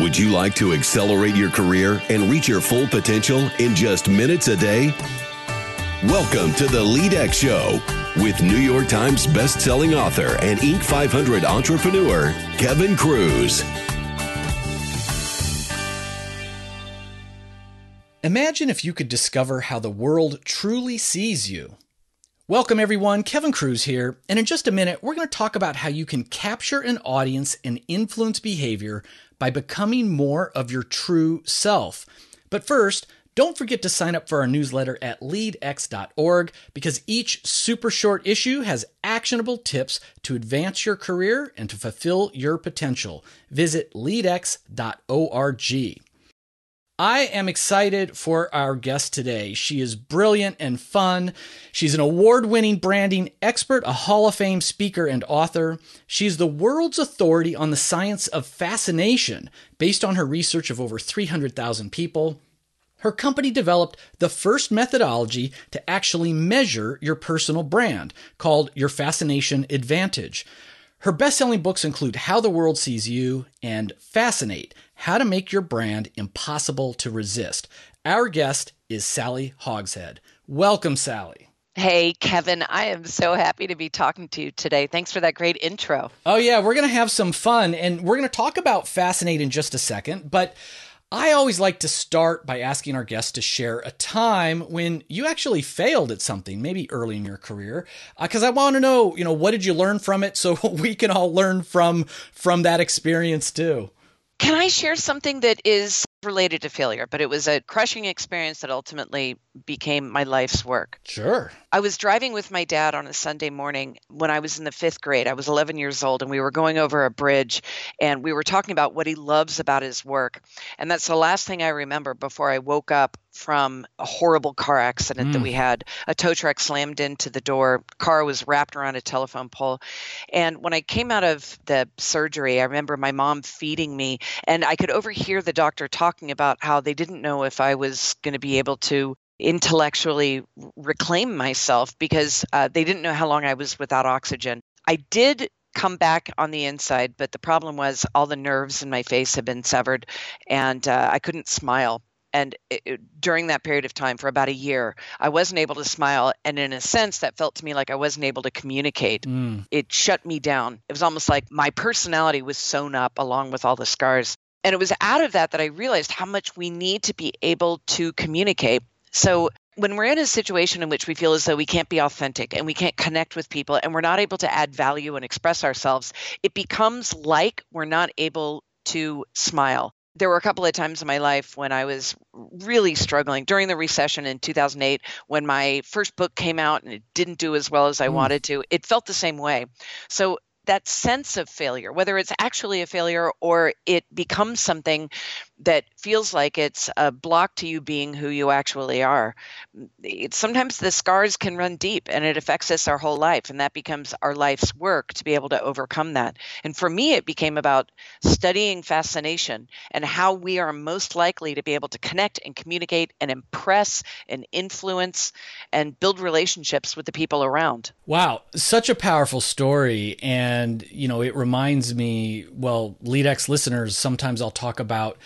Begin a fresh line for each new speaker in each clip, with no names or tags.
Would you like to accelerate your career and reach your full potential in just minutes a day? Welcome to the LeadX Show with New York Times best-selling author and Inc. 500 entrepreneur Kevin Kruse.
Imagine if you could discover how the world truly sees you. Welcome, everyone. Kevin Kruse here. And in just a minute, we're going to talk about how you can capture an audience and influence behavior by becoming more of your true self. But first, don't forget to sign up for our newsletter at leadx.org because each super short issue has actionable tips to advance your career and to fulfill your potential. Visit leadx.org. I am excited for our guest today. She is brilliant and fun. She's an award winning branding expert, a Hall of Fame speaker, and author. She's the world's authority on the science of fascination based on her research of over 300,000 people. Her company developed the first methodology to actually measure your personal brand called your Fascination Advantage. Her best selling books include How the World Sees You and Fascinate How to Make Your Brand Impossible to Resist. Our guest is Sally Hogshead. Welcome, Sally.
Hey, Kevin, I am so happy to be talking to you today. Thanks for that great intro.
Oh, yeah, we're going to have some fun and we're going to talk about Fascinate in just a second. But I always like to start by asking our guests to share a time when you actually failed at something, maybe early in your career, because uh, I want to know, you know, what did you learn from it, so we can all learn from from that experience too.
Can I share something that is related to failure, but it was a crushing experience that ultimately became my life's work.
Sure.
I was driving with my dad on a Sunday morning when I was in the fifth grade. I was 11 years old, and we were going over a bridge, and we were talking about what he loves about his work. And that's the last thing I remember before I woke up from a horrible car accident mm. that we had. A tow truck slammed into the door, car was wrapped around a telephone pole. And when I came out of the surgery, I remember my mom feeding me, and I could overhear the doctor talking about how they didn't know if I was going to be able to intellectually reclaim myself because uh, they didn't know how long I was without oxygen. I did come back on the inside, but the problem was all the nerves in my face had been severed and uh, I couldn't smile. And it, it, during that period of time, for about a year, I wasn't able to smile. And in a sense, that felt to me like I wasn't able to communicate. Mm. It shut me down. It was almost like my personality was sewn up along with all the scars. And it was out of that that I realized how much we need to be able to communicate so when we're in a situation in which we feel as though we can't be authentic and we can't connect with people and we're not able to add value and express ourselves, it becomes like we're not able to smile. There were a couple of times in my life when I was really struggling during the recession in 2008 when my first book came out and it didn't do as well as I mm. wanted to. It felt the same way. So that sense of failure, whether it's actually a failure or it becomes something that feels like it's a block to you being who you actually are. It, sometimes the scars can run deep and it affects us our whole life, and that becomes our life's work to be able to overcome that. And for me, it became about studying fascination and how we are most likely to be able to connect and communicate and impress and influence and build relationships with the people around.
Wow, such a powerful story. And, you know, it reminds me, well, LeadX listeners, sometimes I'll talk about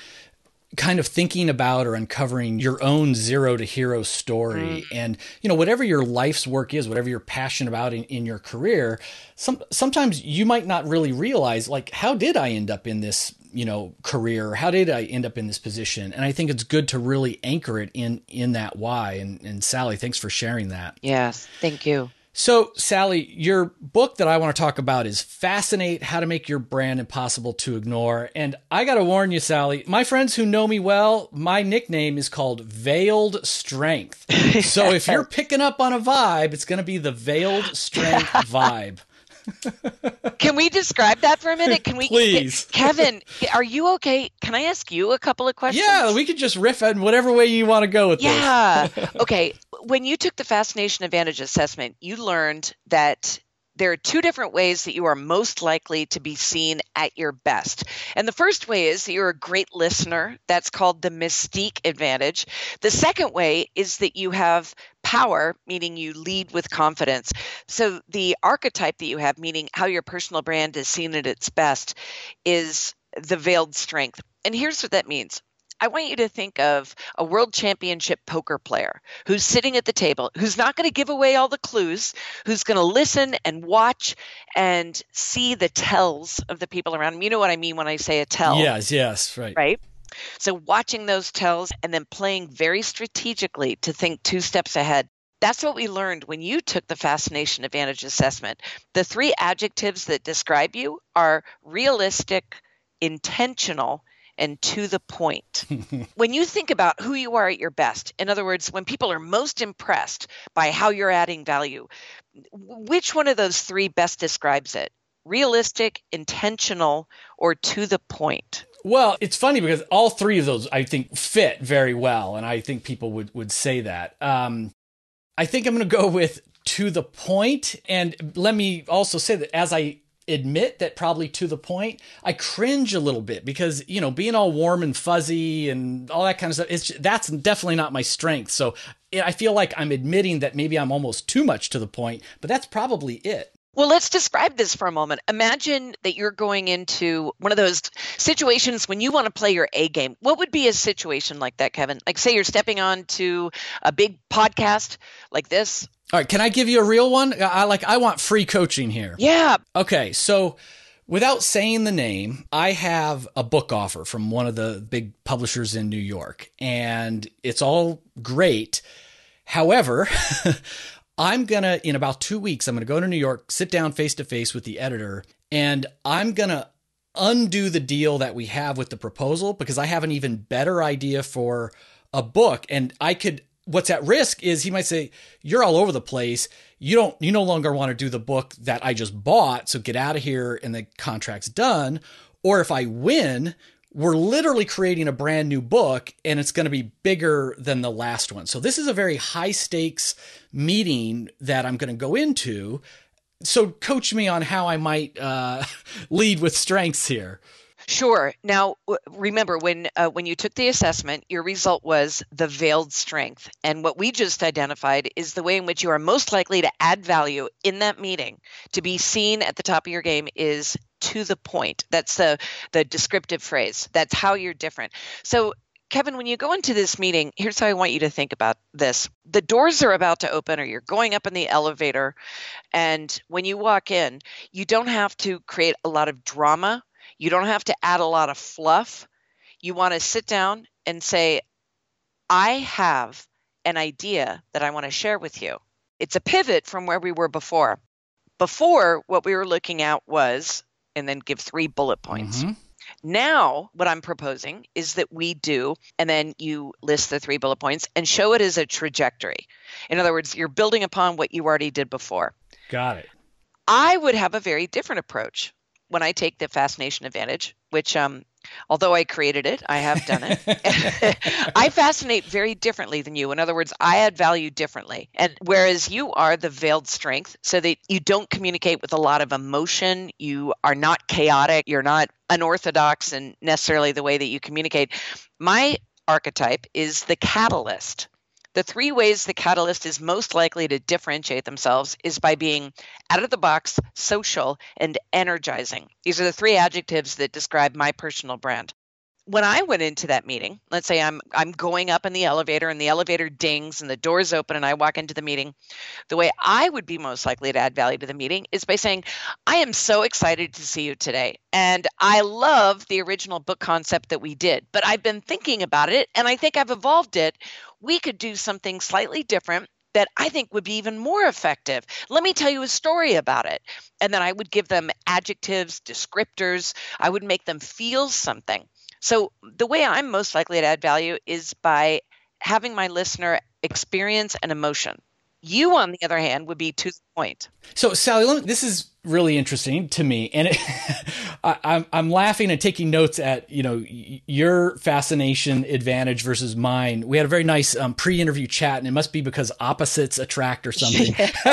kind of thinking about or uncovering your own zero to hero story. Mm. and you know whatever your life's work is whatever you're passionate about in, in your career some sometimes you might not really realize like how did i end up in this you know career? How did i end up in this position? And i think it's good to really anchor it in in that why. And and sally thanks for sharing that.
Yes thank you
so, Sally, your book that I want to talk about is Fascinate How to Make Your Brand Impossible to Ignore. And I got to warn you, Sally, my friends who know me well, my nickname is called Veiled Strength. so, if you're picking up on a vibe, it's going to be the Veiled Strength vibe.
Can we describe that for a minute? Can we
please,
Kevin? Are you okay? Can I ask you a couple of questions?
Yeah, we could just riff in whatever way you want to go with
yeah. this. Yeah. okay when you took the fascination advantage assessment, you learned that there are two different ways that you are most likely to be seen at your best. And the first way is that you're a great listener. That's called the mystique advantage. The second way is that you have power, meaning you lead with confidence. So the archetype that you have, meaning how your personal brand is seen at its best, is the veiled strength. And here's what that means I want you to think of a world championship poker player who's sitting at the table, who's not going to give away all the clues, who's going to listen and watch and see the tells of the people around him. You know what I mean when I say a tell?
Yes, yes, right.
Right. So watching those tells and then playing very strategically to think two steps ahead. That's what we learned when you took the Fascination Advantage assessment. The three adjectives that describe you are realistic, intentional, and to the point. when you think about who you are at your best, in other words, when people are most impressed by how you're adding value, which one of those three best describes it? Realistic, intentional, or to the point?
Well, it's funny because all three of those I think fit very well, and I think people would would say that. Um, I think I'm going to go with to the point, and let me also say that as I admit that probably to the point i cringe a little bit because you know being all warm and fuzzy and all that kind of stuff it's that's definitely not my strength. So i feel like i'm admitting that maybe i'm almost too much to the point but that's probably it
well, let's describe this for a moment. Imagine that you're going into one of those situations when you want to play your A game. What would be a situation like that, Kevin? Like, say you're stepping on to a big podcast like this,
all right, can I give you a real one? I like I want free coaching here.
Yeah.
Okay, so without saying the name, I have a book offer from one of the big publishers in New York, and it's all great. However, I'm gonna in about two weeks, I'm gonna go to New York, sit down face to face with the editor, and I'm gonna undo the deal that we have with the proposal because I have an even better idea for a book, and I could what's at risk is he might say you're all over the place. You don't you no longer want to do the book that i just bought so get out of here and the contract's done. Or if i win we're literally creating a brand new book and it's going to be bigger than the last one so this is a very high stakes meeting that i'm going to go into so coach me on how i might uh, lead with strengths here
Sure. Now, remember when uh, when you took the assessment, your result was the veiled strength, and what we just identified is the way in which you are most likely to add value in that meeting. To be seen at the top of your game is to the point. That's the the descriptive phrase. That's how you're different. So. Kevin, when you go into this meeting, here's how I want you to think about this. The doors are about to open, or you're going up in the elevator. And when you walk in, you don't have to create a lot of drama you don't have to add a lot of fluff. You want to sit down and say, I have an idea that I want to share with you. It's a pivot from where we were before. Before, what we were looking at was, and then give three bullet points. Mm-hmm. Now, what I'm proposing is that we do, and then you list the three bullet points and show it as a trajectory. In other words, you're building upon what you already did before.
Got it.
I would have a very different approach when I take the fascination advantage, which um, although I created it, I have done it. I fascinate very differently than you. In other words, I add value differently. And whereas you are the veiled strength, so that you don't communicate with a lot of emotion, you are not chaotic, you're not unorthodox and necessarily the way that you communicate. My archetype is the catalyst. The three ways the catalyst is most likely to differentiate themselves is by being out of the box, social, and energizing. These are the three adjectives that describe my personal brand when I went into that meeting, let's say I'm I'm going up in the elevator and the elevator dings and the doors open and I walk into the meeting, the way I would be most likely to add value to the meeting is by saying, "I am so excited to see you today. And I love the original book concept that we did, but I've been thinking about it and I think I've evolved it. We could do something slightly different that I think would be even more effective. Let me tell you a story about it. And then I would give them adjectives, descriptors. I would make them feel something. So, the way I'm most likely to add value is by having my listener experience an emotion. You, on the other hand, would be to the point.
So, Sally, me, this is really interesting to me, and it, I, I'm I'm laughing and taking notes at you know your fascination advantage versus mine. We had a very nice um, pre-interview chat, and it must be because opposites attract or something.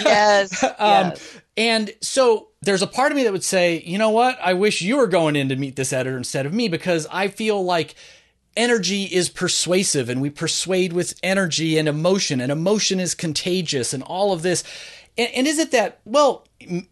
yes. um, yes.
And so there's a part of me that would say, you know what? I wish you were going in to meet this editor instead of me because I feel like energy is persuasive and we persuade with energy and emotion and emotion is contagious and all of this. And, and is it that, well,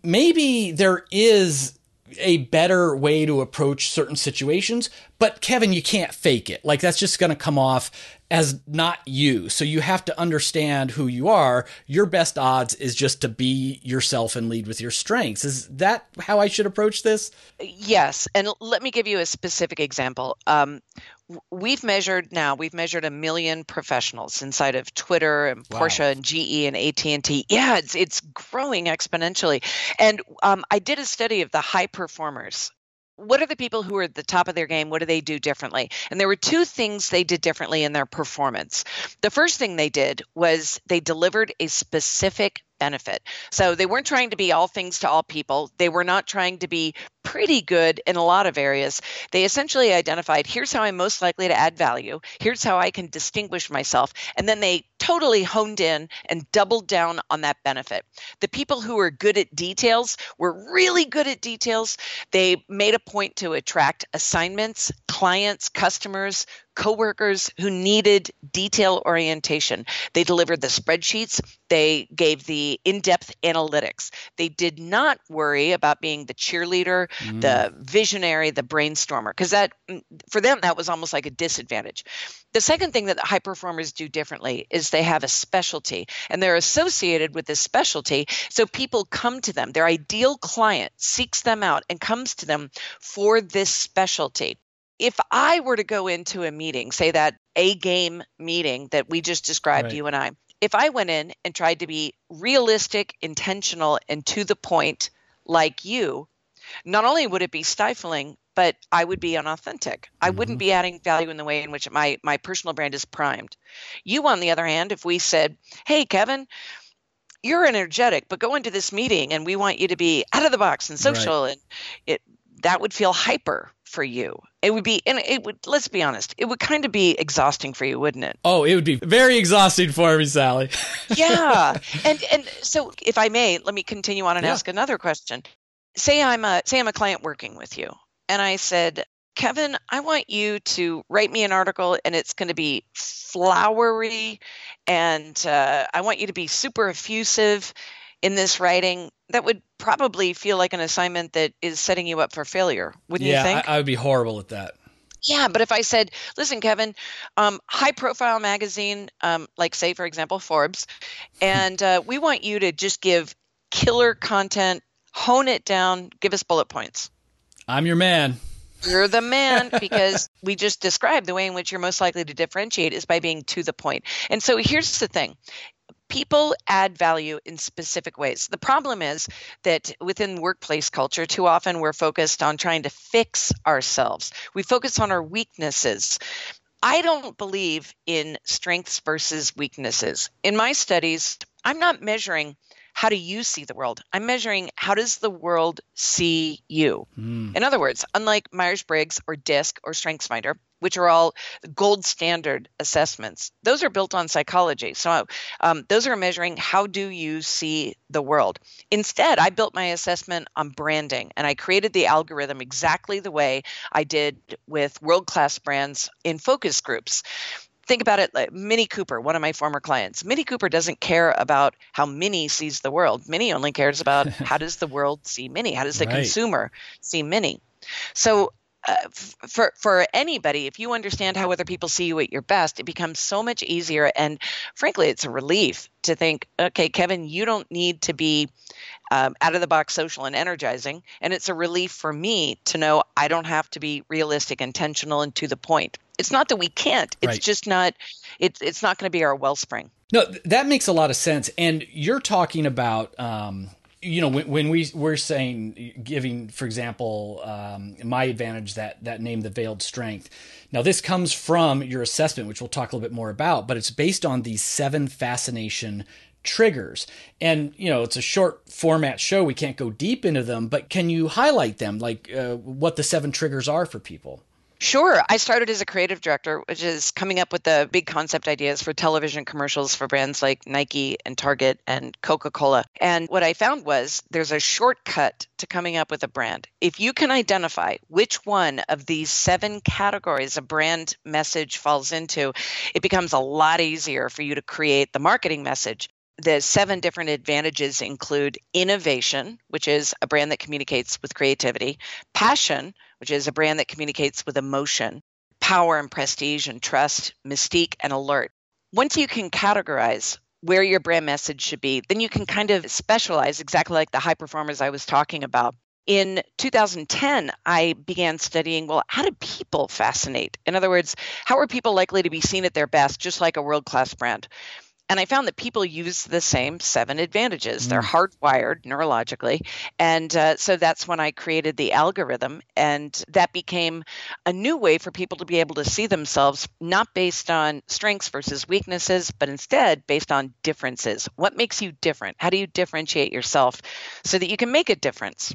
maybe there is a better way to approach certain situations. But Kevin, you can't fake it. Like that's just going to come off as not you. So you have to understand who you are. Your best odds is just to be yourself and lead with your strengths. Is that how I should approach this?
Yes. And let me give you a specific example. Um, we've measured now we've measured a million professionals inside of twitter and wow. porsche and ge and at&t yeah it's, it's growing exponentially and um, i did a study of the high performers what are the people who are at the top of their game? What do they do differently? And there were two things they did differently in their performance. The first thing they did was they delivered a specific benefit. So they weren't trying to be all things to all people. They were not trying to be pretty good in a lot of areas. They essentially identified here's how I'm most likely to add value, here's how I can distinguish myself. And then they totally honed in and doubled down on that benefit. The people who were good at details were really good at details. They made a point to attract assignments, clients, customers coworkers who needed detail orientation. They delivered the spreadsheets, they gave the in depth analytics. They did not worry about being the cheerleader, mm. the visionary, the brainstormer, because that, mm, for them, that was almost like a disadvantage. The second thing that high performers do differently is they have a specialty and they're associated with this specialty. So people come to them, their ideal client seeks them out and comes to them for this specialty if I were to go into a meeting, say that A game meeting that we just described, right. you and I, if I went in and tried to be realistic, intentional, and to the point like you, not only would it be stifling, but I would be unauthentic. I mm-hmm. wouldn't be adding value in the way in which my my personal brand is primed. You, on the other hand, if we said, "Hey, Kevin," you're energetic, but go into this meeting and we want you to be out of the box and social, right. and it that would feel hyper for you. It would be, and it would, let's be honest, it would kind of be exhausting for you, wouldn't it?
Oh, it would be very exhausting for me, Sally.
yeah. And, and so if I may, let me continue on and yeah. ask another question. Say I'm a, say I'm a client working with you and I said, Kevin, I want you to write me an article and it's going to be flowery and uh, I want you to be super effusive in this writing. That would probably feel like an assignment that is setting you up for failure wouldn't
yeah,
you think?
I, I would be horrible at that.
Yeah, but if I said, listen, Kevin, um, high profile magazine, um, like say, for example, Forbes, and uh, we want you to just give killer content, hone it down, give us bullet points.
I'm your man.
You're the man because we just described the way in which you're most likely to differentiate is by being to the point. And so here's the thing people add value in specific ways. The problem is that within workplace culture, too often we're focused on trying to fix ourselves. We focus on our weaknesses. I don't believe in strengths versus weaknesses. In my studies, I'm not measuring how do you see the world? I'm measuring how does the world see you? Mm. In other words, unlike Myers Briggs or DISC or StrengthsFinder, which are all gold standard assessments, those are built on psychology. So um, those are measuring how do you see the world. Instead, I built my assessment on branding and I created the algorithm exactly the way I did with world class brands in focus groups think about it like Mini Cooper, one of my former clients. Mini Cooper doesn't care about how Mini sees the world. Mini only cares about how does the world see Mini? How does the right. consumer see Mini? So uh, for for anybody, if you understand how other people see you at your best, it becomes so much easier. And frankly, it's a relief to think, okay, Kevin, you don't need to be um, out of the box social and energizing. And it's a relief for me to know I don't have to be realistic, intentional, and to the point. It's not that we can't. It's right. just not. It's it's not going to be our wellspring.
No, that makes a lot of sense. And you're talking about um, you know when, when, we we're saying giving for example um, my advantage that that name the veiled strength now this comes from your assessment which we'll talk a little bit more about but it's based on these seven fascination triggers and you know it's a short format show we can't go deep into them but can you highlight them like uh, what the seven triggers are for people
Sure. I started as a creative director, which is coming up with the big concept ideas for television commercials for brands like Nike and Target and Coca Cola. And what I found was there's a shortcut to coming up with a brand. If you can identify which one of these seven categories a brand message falls into, it becomes a lot easier for you to create the marketing message the seven different advantages include innovation, which is a brand that communicates with creativity, passion, which is a brand that communicates with emotion, power and prestige and trust, mystique and alert. Once you can categorize where your brand message should be, then you can kind of specialize exactly like the high performers I was talking about. In 2010, I began studying well, how do people fascinate? In other words, how are people likely to be seen at their best, just like a world class brand? And I found that people use the same seven advantages. Mm. They're hardwired neurologically. And uh, so that's when I created the algorithm. And that became a new way for people to be able to see themselves not based on strengths versus weaknesses, but instead based on differences. What makes you different? How do you differentiate yourself so that you can make a difference?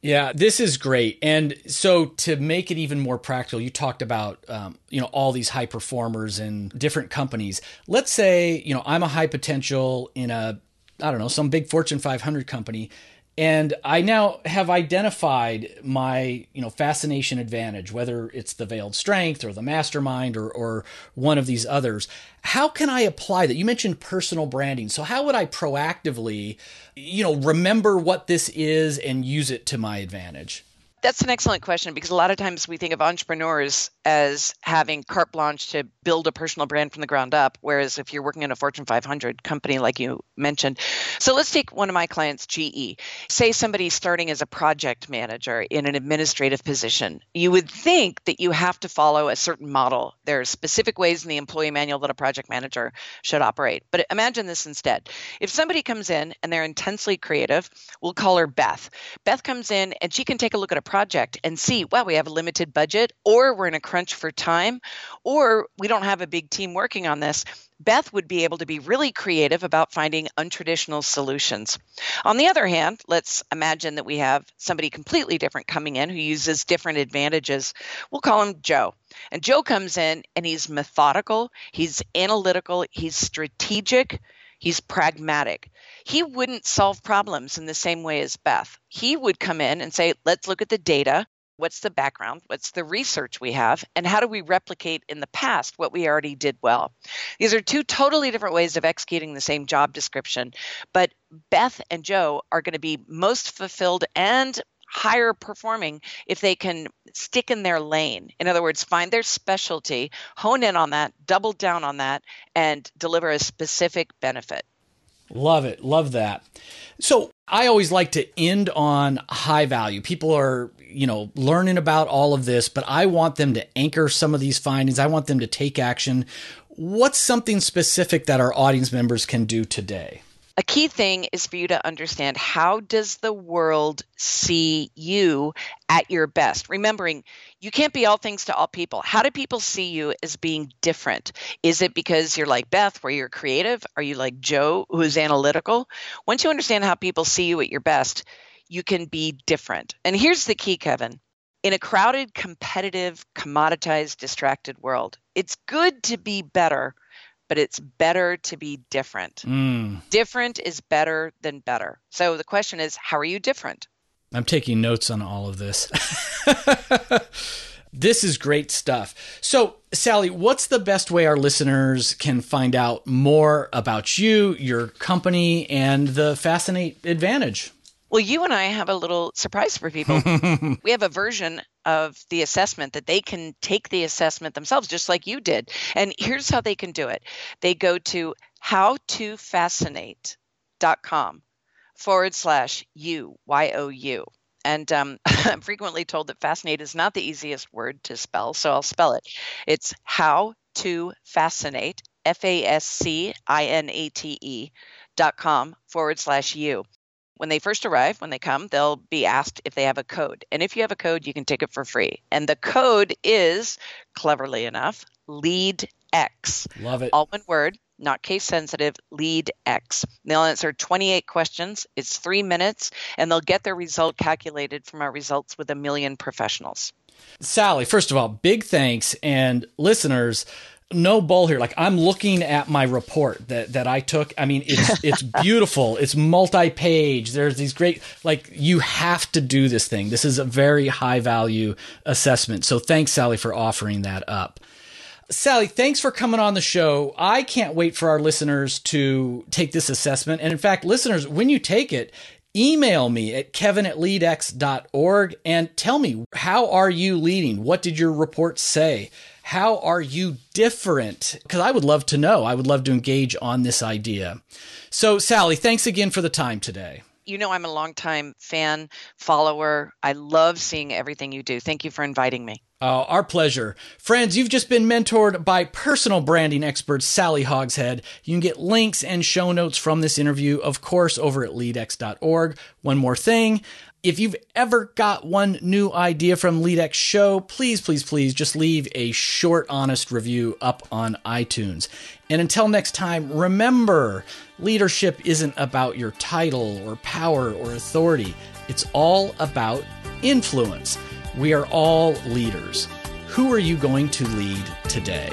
Yeah, this is great. And so to make it even more practical, you talked about um, you know all these high performers in different companies. Let's say you know I'm a high potential in a I don't know some big Fortune 500 company, and I now have identified my, you know, fascination advantage, whether it's the veiled strength or the mastermind or, or one of these others. How can I apply that? You mentioned personal branding. So how would I proactively, you know, remember what this is and use it to my advantage?
That's an excellent question because a lot of times we think of entrepreneurs as having carte blanche to build a personal brand from the ground up, whereas if you're working in a Fortune 500 company, like you mentioned. So let's take one of my clients, GE. Say somebody's starting as a project manager in an administrative position. You would think that you have to follow a certain model. There are specific ways in the employee manual that a project manager should operate. But imagine this instead. If somebody comes in and they're intensely creative, we'll call her Beth. Beth comes in and she can take a look at a project and see, well, we have a limited budget, or we're in a crunch for time, or we don't have a big team working on this, Beth would be able to be really creative about finding untraditional solutions. On the other hand, let's imagine that we have somebody completely different coming in who uses different advantages. We'll call him Joe. And Joe comes in and he's methodical, he's analytical, he's strategic, he's pragmatic he wouldn't solve problems in the same way as Beth. He would come in and say, let's look at the data. What's the background? What's the research we have? And how do we replicate in the past what we already did well? These are two totally different ways of executing the same job description. But Beth and Joe are going to be most fulfilled and higher performing if they can stick in their lane. In other words, find their specialty, hone in on that, double down on that, and deliver a specific benefit.
Love it. Love that. So I always like to end on high value. People are, you know, learning about all of this, but I want them to anchor some of these findings. I want them to take action. What's something specific that our audience members can do today?
a key thing is for you to understand how does the world see you at your best remembering you can't be all things to all people how do people see you as being different is it because you're like beth where you're creative are you like joe who's analytical once you understand how people see you at your best you can be different and here's the key kevin in a crowded competitive commoditized distracted world it's good to be better but it's better to be different. Mm. Different is better than better. So the question is, how are you different?
I'm taking notes on all of this. this is great stuff. So, Sally, what's the best way our listeners can find out more about you, your company, and the Fascinate Advantage?
Well, you and I have a little surprise for people. we have a version of the assessment that they can take the assessment themselves, just like you did. And here's how they can do it they go to howtofascinate.com forward slash you, Y O U. And um, I'm frequently told that fascinate is not the easiest word to spell, so I'll spell it. It's how to fascinate, F A S C I N A T E dot com forward slash you when they first arrive, when they come, they'll be asked if they have a code. And if you have a code, you can take it for free. And the code is, cleverly enough, LEAD X.
Love it.
All one word, not case sensitive, LEAD X. They'll answer 28 questions. It's three minutes, and they'll get their result calculated from our results with a million professionals.
Sally, first of all, big thanks. And listeners, no bull here. Like I'm looking at my report that that I took. I mean, it's it's beautiful. It's multi-page. There's these great like you have to do this thing. This is a very high value assessment. So thanks Sally for offering that up. Sally, thanks for coming on the show. I can't wait for our listeners to take this assessment. And in fact, listeners, when you take it, email me at kevin at leadx.org and tell me how are you leading? What did your report say? How are you different? Because I would love to know. I would love to engage on this idea. So, Sally, thanks again for the time today
you know I'm a longtime fan, follower. I love seeing everything you do. Thank you for inviting me.
Oh, our pleasure. Friends, you've just been mentored by personal branding expert Sally Hogshead. You can get links and show notes from this interview, of course, over at leadx.org. One more thing. If you've ever got one new idea from LeadX Show, please, please, please just leave a short, honest review up on iTunes. And until next time, remember leadership isn't about your title or power or authority, it's all about influence. We are all leaders. Who are you going to lead today?